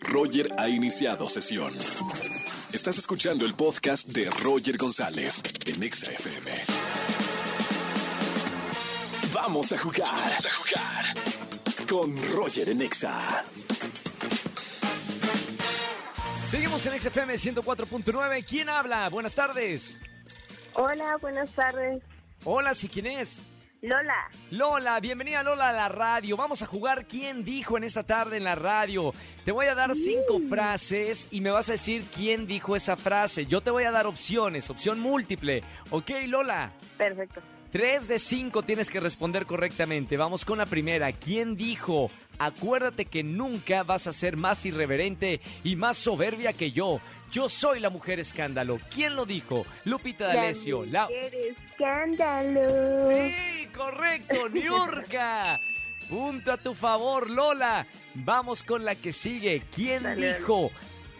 Roger ha iniciado sesión. Estás escuchando el podcast de Roger González en Exa FM. Vamos a jugar. Vamos a jugar. Con Roger en Exa. Seguimos en XFM 104.9. ¿Quién habla? Buenas tardes. Hola, buenas tardes. Hola, ¿sí quién es? Lola. Lola, bienvenida Lola a la radio. Vamos a jugar quién dijo en esta tarde en la radio. Te voy a dar cinco frases y me vas a decir quién dijo esa frase. Yo te voy a dar opciones, opción múltiple. ¿Ok, Lola? Perfecto. Tres de cinco tienes que responder correctamente. Vamos con la primera. ¿Quién dijo? Acuérdate que nunca vas a ser más irreverente y más soberbia que yo. Yo soy la mujer escándalo. ¿Quién lo dijo? Lupita D'Alessio. La mujer escándalo. Sí, correcto, Niurka. Punto a tu favor, Lola. Vamos con la que sigue. ¿Quién Dale, dijo?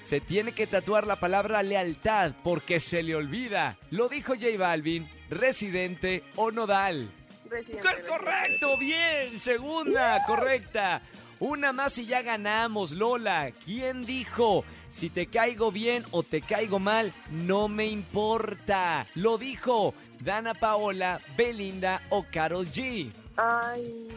Se tiene que tatuar la palabra lealtad porque se le olvida. Lo dijo J Balvin, Residente o Nodal. Residente, ¡Es correcto! ¡Bien! Segunda, correcta. Una más y ya ganamos, Lola. ¿Quién dijo? Si te caigo bien o te caigo mal, no me importa. Lo dijo Dana Paola, Belinda o Carol G. Ay.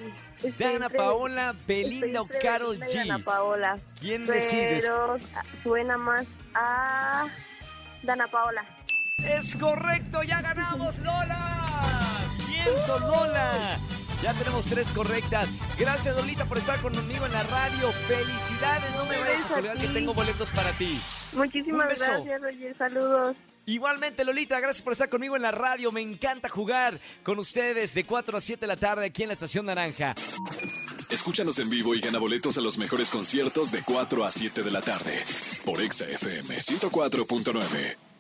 Dana Paola, Belinda o Carol y Dana G. Paola. ¿Quién decides? Pero suena más a Dana Paola. Es correcto, ya ganamos, Lola. Siento, Lola. Ya tenemos tres correctas. Gracias, Lolita, por estar conmigo en la radio. Felicidades, no me vayas a colgar que tengo boletos para ti. Muchísimas gracias, Roger. Saludos. Igualmente, Lolita, gracias por estar conmigo en la radio. Me encanta jugar con ustedes de 4 a 7 de la tarde aquí en la Estación Naranja. Escúchanos en vivo y gana boletos a los mejores conciertos de 4 a 7 de la tarde por Exa FM 104.9.